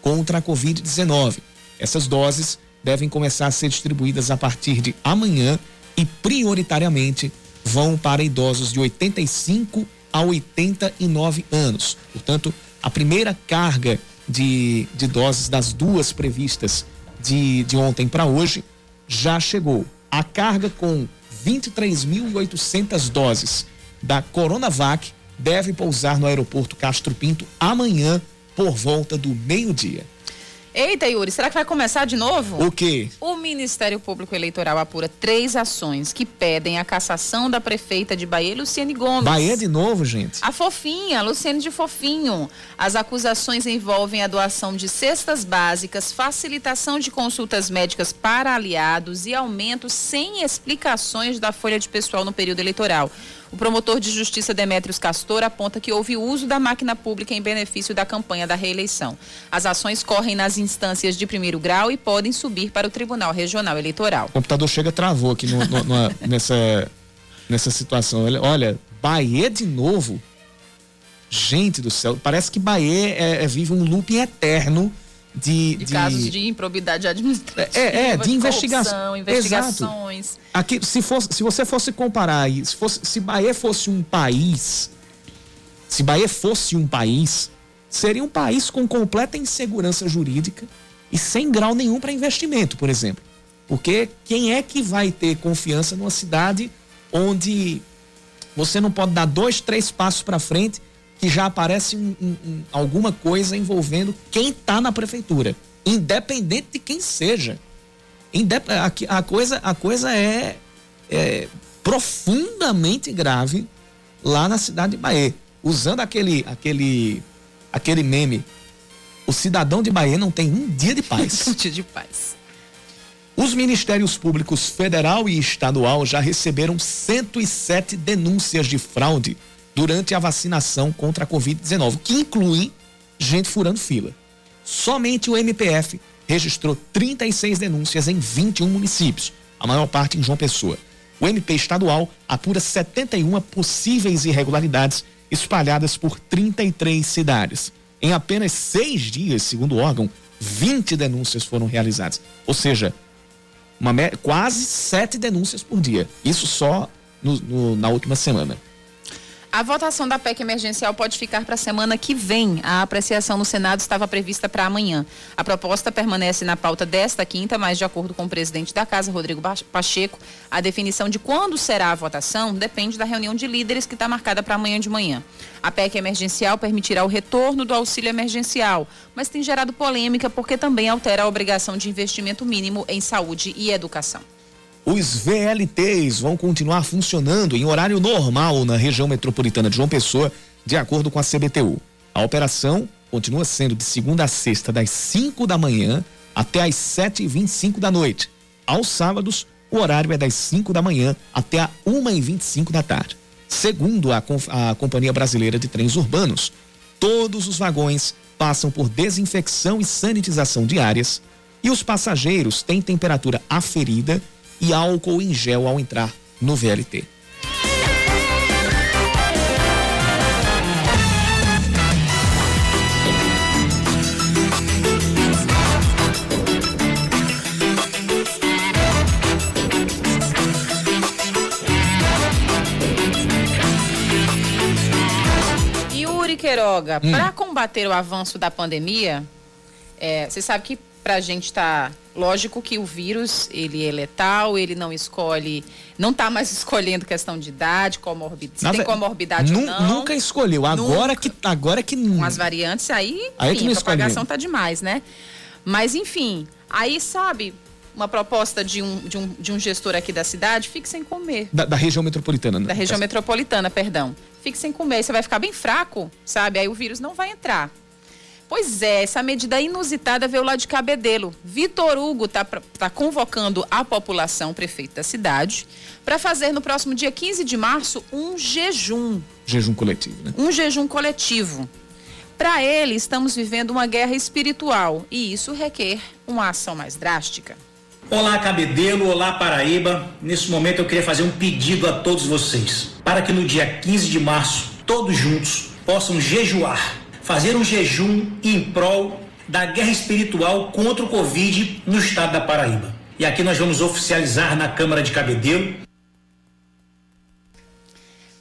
contra a Covid-19. Essas doses devem começar a ser distribuídas a partir de amanhã e prioritariamente vão para idosos de 85 a 89 anos. Portanto, a primeira carga de, de doses das duas previstas de, de ontem para hoje já chegou. A carga com 23.800 doses da Coronavac deve pousar no aeroporto Castro Pinto amanhã por volta do meio-dia. Eita, Yuri, será que vai começar de novo? O quê? O Ministério Público Eleitoral apura três ações que pedem a cassação da prefeita de Bahia, Luciane Gomes. Bahia de novo, gente? A fofinha, Luciane de Fofinho. As acusações envolvem a doação de cestas básicas, facilitação de consultas médicas para aliados e aumento sem explicações da folha de pessoal no período eleitoral. O promotor de justiça Demétrios Castor aponta que houve uso da máquina pública em benefício da campanha da reeleição. As ações correm nas instâncias de primeiro grau e podem subir para o Tribunal Regional Eleitoral. O computador chega travou aqui no, no, no, nessa, nessa situação. Olha, Bahia de novo. Gente do céu, parece que Bahia é, é, vive um looping eterno de, de, de, casos de improbidade administrativa, é, é de, de investigação, investigações. Exato. Aqui, se fosse, se você fosse comparar, se fosse, se Bahia fosse um país, se Bahia fosse um país, seria um país com completa insegurança jurídica e sem grau nenhum para investimento, por exemplo. Porque quem é que vai ter confiança numa cidade onde você não pode dar dois, três passos para frente que já aparece um, um, um, alguma coisa envolvendo quem está na prefeitura, independente de quem seja. Indep a, a, coisa, a coisa é, é, profundamente grave lá na cidade de Bahia. Usando aquele, aquele, aquele meme, o cidadão de Bahia não tem um dia de paz. um dia de paz. Os Ministérios Públicos Federal e Estadual já receberam 107 denúncias de fraude durante a vacinação contra a Covid-19, que inclui gente furando fila. somente o MPF registrou 36 denúncias em 21 municípios, a maior parte em João Pessoa. O MP estadual apura 71 possíveis irregularidades espalhadas por 33 cidades. Em apenas seis dias, segundo o órgão, 20 denúncias foram realizadas. Ou seja, uma, quase sete denúncias por dia. Isso só no, no, na última semana. A votação da PEC emergencial pode ficar para a semana que vem. A apreciação no Senado estava prevista para amanhã. A proposta permanece na pauta desta quinta, mas, de acordo com o presidente da Casa, Rodrigo Pacheco, a definição de quando será a votação depende da reunião de líderes que está marcada para amanhã de manhã. A PEC emergencial permitirá o retorno do auxílio emergencial, mas tem gerado polêmica porque também altera a obrigação de investimento mínimo em saúde e educação. Os VLTs vão continuar funcionando em horário normal na região metropolitana de João Pessoa, de acordo com a CBTU. A operação continua sendo de segunda a sexta, das 5 da manhã até as 7h25 da noite. Aos sábados, o horário é das 5 da manhã até a 1h25 da tarde. Segundo a, a Companhia Brasileira de Trens Urbanos, todos os vagões passam por desinfecção e sanitização diárias e os passageiros têm temperatura aferida e álcool em gel ao entrar no VLT. Yuri Queiroga, hum. para combater o avanço da pandemia, é, você sabe que para a gente estar tá Lógico que o vírus, ele é letal, ele não escolhe, não está mais escolhendo questão de idade, comorbidade, se tem comorbidade ou não. Nunca escolheu, agora nunca. que agora que com as variantes aí, aí enfim, a propagação está demais, né? Mas enfim, aí sabe, uma proposta de um, de um, de um gestor aqui da cidade, fique sem comer. Da, da região metropolitana, né? Da região metropolitana, perdão. Fique sem comer, você vai ficar bem fraco, sabe? Aí o vírus não vai entrar. Pois é, essa medida inusitada veio lá de Cabedelo. Vitor Hugo está tá convocando a população, prefeito da cidade, para fazer no próximo dia 15 de março um jejum. Jejum coletivo, né? Um jejum coletivo. Para ele, estamos vivendo uma guerra espiritual e isso requer uma ação mais drástica. Olá, Cabedelo, olá, Paraíba. Nesse momento eu queria fazer um pedido a todos vocês, para que no dia 15 de março, todos juntos, possam jejuar fazer um jejum em prol da guerra espiritual contra o Covid no estado da Paraíba. E aqui nós vamos oficializar na Câmara de Cabedelo.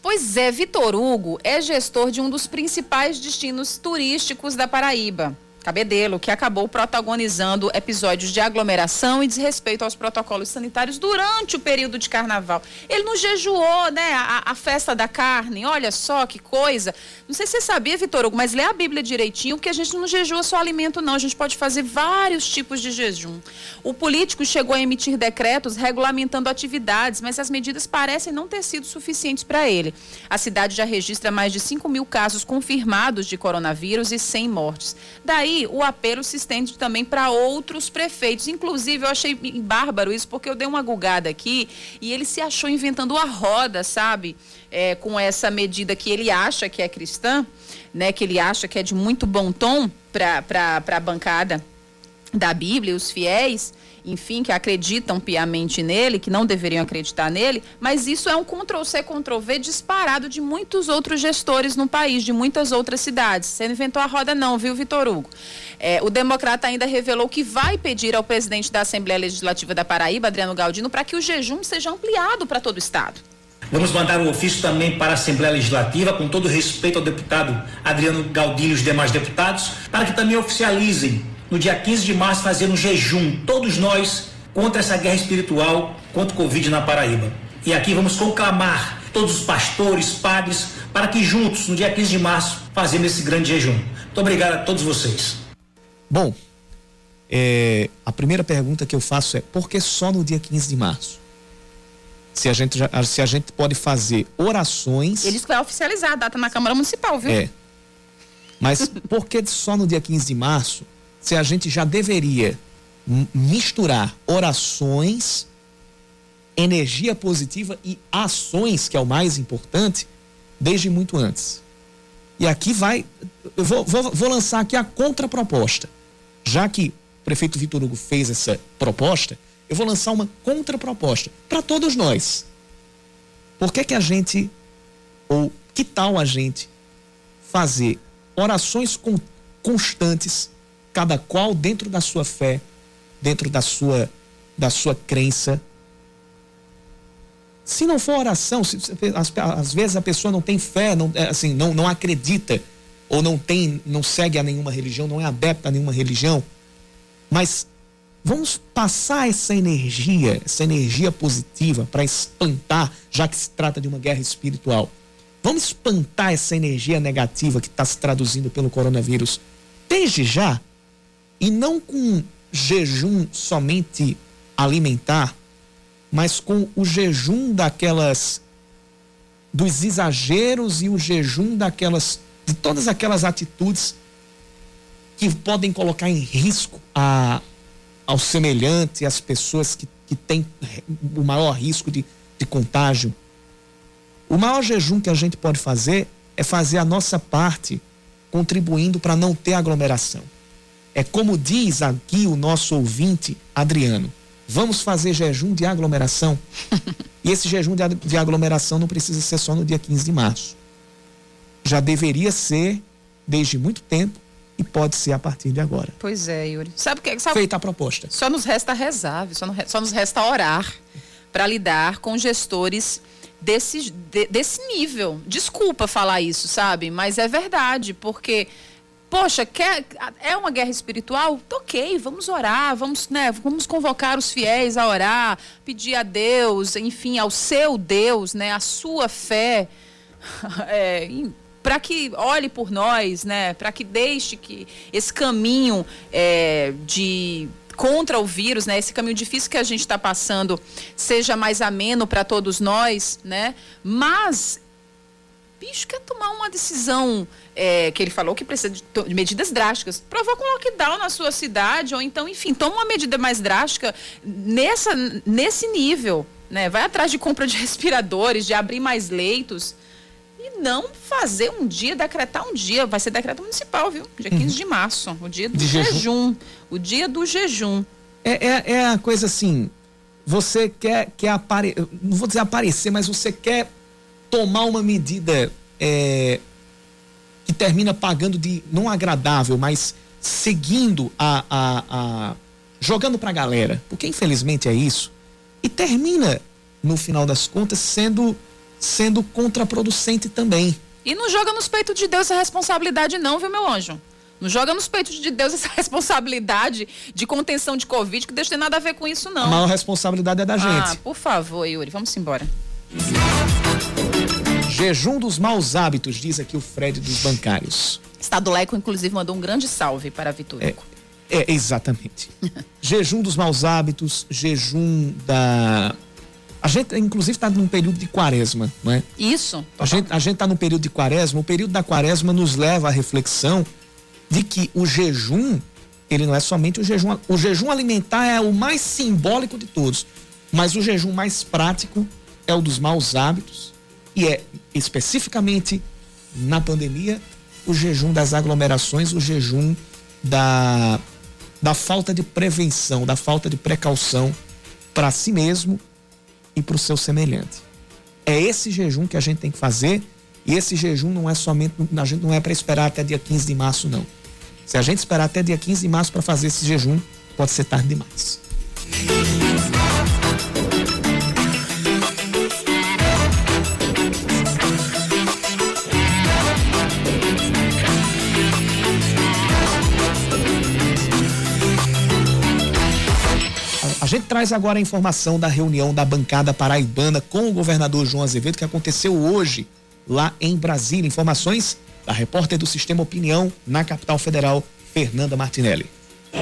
Pois é, Vitor Hugo é gestor de um dos principais destinos turísticos da Paraíba. Cabedelo, que acabou protagonizando episódios de aglomeração e desrespeito aos protocolos sanitários durante o período de carnaval. Ele não jejuou, né? A, a, festa da carne, olha só que coisa. Não sei se você sabia, Vitor Hugo, mas lê a Bíblia direitinho, que a gente não jejua só alimento, não. A gente pode fazer vários tipos de jejum. O político chegou a emitir decretos regulamentando atividades, mas as medidas parecem não ter sido suficientes para ele. A cidade já registra mais de 5 mil casos confirmados de coronavírus e 100 mortes. Daí aí o apelo se estende também para outros prefeitos. Inclusive, eu achei bárbaro isso, porque eu dei uma gulgada aqui e ele se achou inventando a roda, sabe? É, com essa medida que ele acha que é cristã, né? Que ele acha que é de muito bom tom para a bancada da Bíblia, os fiéis enfim, que acreditam piamente nele, que não deveriam acreditar nele, mas isso é um Ctrl-C, Ctrl-V disparado de muitos outros gestores no país, de muitas outras cidades. Você não inventou a roda não, viu, Vitor Hugo? É, o Democrata ainda revelou que vai pedir ao presidente da Assembleia Legislativa da Paraíba, Adriano Galdino, para que o jejum seja ampliado para todo o Estado. Vamos mandar um ofício também para a Assembleia Legislativa, com todo respeito ao deputado Adriano Galdino e os demais deputados, para que também oficializem no dia 15 de março, fazer um jejum, todos nós, contra essa guerra espiritual, contra o Covid na Paraíba. E aqui vamos conclamar todos os pastores, padres, para que juntos, no dia 15 de março, fazemos esse grande jejum. Muito obrigado a todos vocês. Bom, é, a primeira pergunta que eu faço é: por que só no dia 15 de março? Se a gente, se a gente pode fazer orações. Eles que vai oficializar a data na Câmara Municipal, viu? É. Mas por que só no dia 15 de março? Se a gente já deveria misturar orações, energia positiva e ações, que é o mais importante, desde muito antes. E aqui vai, eu vou, vou, vou lançar aqui a contraproposta. já que o prefeito Vitor Hugo fez essa proposta, eu vou lançar uma contraproposta para todos nós. Por que que a gente, ou que tal a gente fazer orações constantes, cada qual dentro da sua fé, dentro da sua, da sua crença, se não for oração, se, às, vezes a pessoa não tem fé, não, é, assim, não, não acredita, ou não tem, não segue a nenhuma religião, não é adepta a nenhuma religião, mas vamos passar essa energia, essa energia positiva para espantar, já que se trata de uma guerra espiritual. Vamos espantar essa energia negativa que está se traduzindo pelo coronavírus. Desde já e não com jejum somente alimentar, mas com o jejum daquelas dos exageros e o jejum daquelas de todas aquelas atitudes que podem colocar em risco a, ao semelhante, as pessoas que, que têm o maior risco de, de contágio. O maior jejum que a gente pode fazer é fazer a nossa parte contribuindo para não ter aglomeração. É como diz aqui o nosso ouvinte Adriano Vamos fazer jejum de aglomeração. e esse jejum de, aglomeração não precisa ser só no dia 15 de março. Já deveria ser desde muito tempo e pode ser a partir de agora. Pois é, Yuri. Sabe o que? Sabe, Feita a proposta. Só nos resta rezar, só, no, só nos resta orar para lidar com gestores desse, de, desse nível. Desculpa falar isso, sabe? Mas é verdade, porque poxa, quer, é uma guerra espiritual? Ok, vamos orar, vamos, né, vamos convocar os fiéis a orar, pedir a Deus, enfim, ao seu Deus, né, a sua fé, é, para que olhe por nós, né, para que deixe que esse caminho é, de contra o vírus, né, esse caminho difícil que a gente está passando, seja mais ameno para todos nós, né, mas bicho quer tomar uma decisão é, que ele falou que precisa de, de, medidas drásticas. Provoca um lockdown na sua cidade, ou então, enfim, toma uma medida mais drástica nessa, nesse nível. Né? Vai atrás de compra de respiradores, de abrir mais leitos. E não fazer um dia, decretar um dia. Vai ser decreto municipal, viu? Dia 15 uhum. de março. O dia do de jejum. jejum. O dia do jejum. É, é, é a coisa assim. Você quer, quer aparecer. Não vou dizer aparecer, mas você quer tomar uma medida é, que termina pagando de não agradável, mas seguindo a, a, a jogando para a galera, porque infelizmente é isso, e termina no final das contas sendo sendo contraproducente também. E não joga nos peitos de Deus essa responsabilidade não, viu meu anjo? Não joga nos peitos de Deus essa responsabilidade de contenção de Covid, que Deus tem nada a ver com isso, não. A maior responsabilidade é da gente. Ah, por favor, Yuri, vamos embora. Jejum dos maus hábitos, diz aqui o Fred dos bancários. Estado Leco, inclusive, mandou um grande salve para Vitor. É, é, exatamente. jejum dos maus hábitos, jejum da. A gente, inclusive, está num período de quaresma, não é? Isso. A gente, a gente está num período de quaresma. O período da quaresma nos leva à reflexão de que o jejum, ele não é somente o jejum. O jejum alimentar é o mais simbólico de todos. Mas o jejum mais prático é o dos maus hábitos e é especificamente na pandemia o jejum das aglomerações, o jejum da, da falta de prevenção, da falta de precaução para si mesmo e para o seu semelhante. É esse jejum que a gente tem que fazer e esse jejum não é somente, a gente não é para esperar até dia 15 de março, não. Se a gente esperar até dia 15 de março para fazer esse jejum, pode ser tarde demais. Gente traz agora a informação da reunião da bancada paraibana com o governador João Azevedo, que aconteceu hoje lá em Brasília. Informações da repórter do Sistema Opinião na capital federal, Fernanda Martinelli.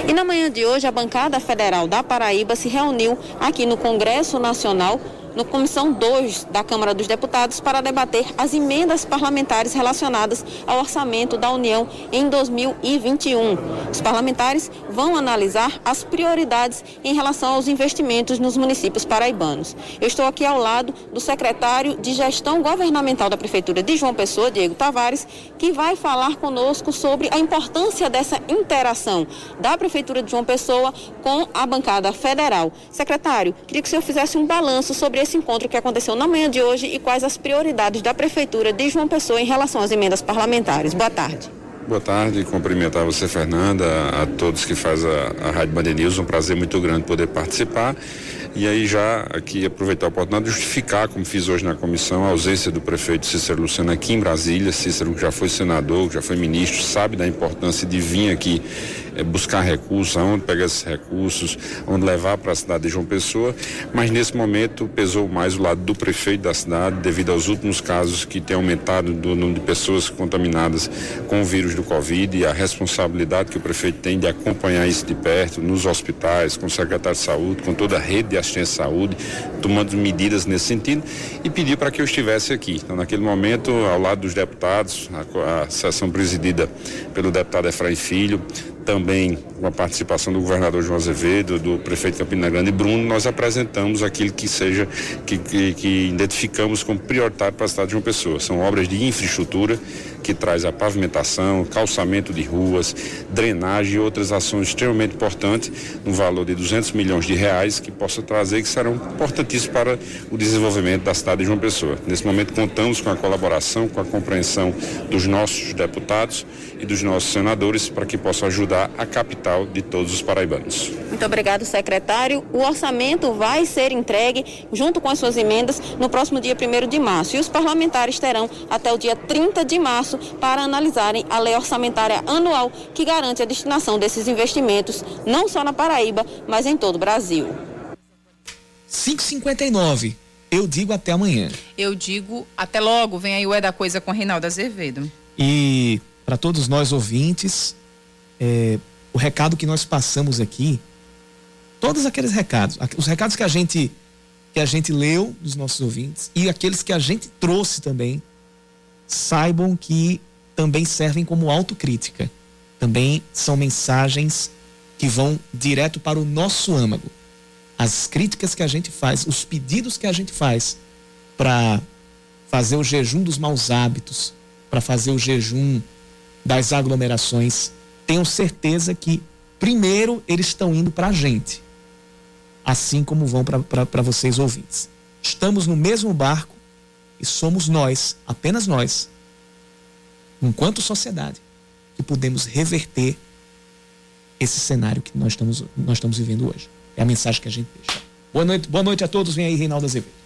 E na manhã de hoje, a bancada federal da Paraíba se reuniu aqui no Congresso Nacional no Comissão 2 da Câmara dos Deputados para debater as emendas parlamentares relacionadas ao orçamento da União em 2021. Os parlamentares vão analisar as prioridades em relação aos investimentos nos municípios paraibanos. Eu estou aqui ao lado do secretário de Gestão Governamental da Prefeitura de João Pessoa, Diego Tavares, que vai falar conosco sobre a importância dessa interação da Prefeitura de João Pessoa com a bancada federal. Secretário, queria que o senhor fizesse um balanço sobre esse encontro que aconteceu na manhã de hoje e quais as prioridades da Prefeitura de João Pessoa em relação às emendas parlamentares. Boa tarde. Boa tarde, cumprimentar você, Fernanda, a todos que fazem a, a Rádio Band News, um prazer muito grande poder participar. E aí já aqui aproveitar a oportunidade de justificar, como fiz hoje na comissão, a ausência do prefeito Cícero Luciano aqui em Brasília. Cícero que já foi senador, já foi ministro, sabe da importância de vir aqui é, buscar recursos, aonde pegar esses recursos, onde levar para a cidade de João Pessoa, mas nesse momento pesou mais o lado do prefeito da cidade, devido aos últimos casos que tem aumentado do número de pessoas contaminadas com o vírus do Covid e a responsabilidade que o prefeito tem de acompanhar isso de perto, nos hospitais, com o secretário de saúde, com toda a rede de assistência à saúde, tomando medidas nesse sentido e pediu para que eu estivesse aqui. Então, naquele momento, ao lado dos deputados, a, a sessão presidida pelo deputado Efraim Filho, também com a participação do governador João Azevedo, do prefeito Campina Grande Bruno, nós apresentamos aquilo que seja, que, que, que identificamos como prioritário para a cidade de João Pessoa. São obras de infraestrutura que traz a pavimentação, calçamento de ruas, drenagem e outras ações extremamente importantes, no valor de 200 milhões de reais, que possa trazer, que serão importantíssimos para o desenvolvimento da cidade de João Pessoa. Nesse momento contamos com a colaboração, com a compreensão dos nossos deputados e dos nossos senadores para que possam ajudar a capital de todos os paraibanos. Muito obrigado, secretário. O orçamento vai ser entregue junto com as suas emendas no próximo dia 1 de março e os parlamentares terão até o dia 30 de março para analisarem a lei orçamentária anual que garante a destinação desses investimentos não só na Paraíba, mas em todo o Brasil. 559. Eu digo até amanhã. Eu digo até logo. Vem aí o É da Coisa com Reinaldo Azevedo. E para todos nós ouvintes, é, o recado que nós passamos aqui, todos aqueles recados, os recados que a gente que a gente leu dos nossos ouvintes e aqueles que a gente trouxe também, saibam que também servem como autocrítica. Também são mensagens que vão direto para o nosso âmago. As críticas que a gente faz, os pedidos que a gente faz para fazer o jejum dos maus hábitos, para fazer o jejum das aglomerações, tenham certeza que, primeiro, eles estão indo para a gente, assim como vão para vocês ouvintes. Estamos no mesmo barco e somos nós, apenas nós, enquanto sociedade, que podemos reverter esse cenário que nós estamos, nós estamos vivendo hoje. É a mensagem que a gente deixa. Boa noite, boa noite a todos. Vem aí, Reinaldo Azevedo.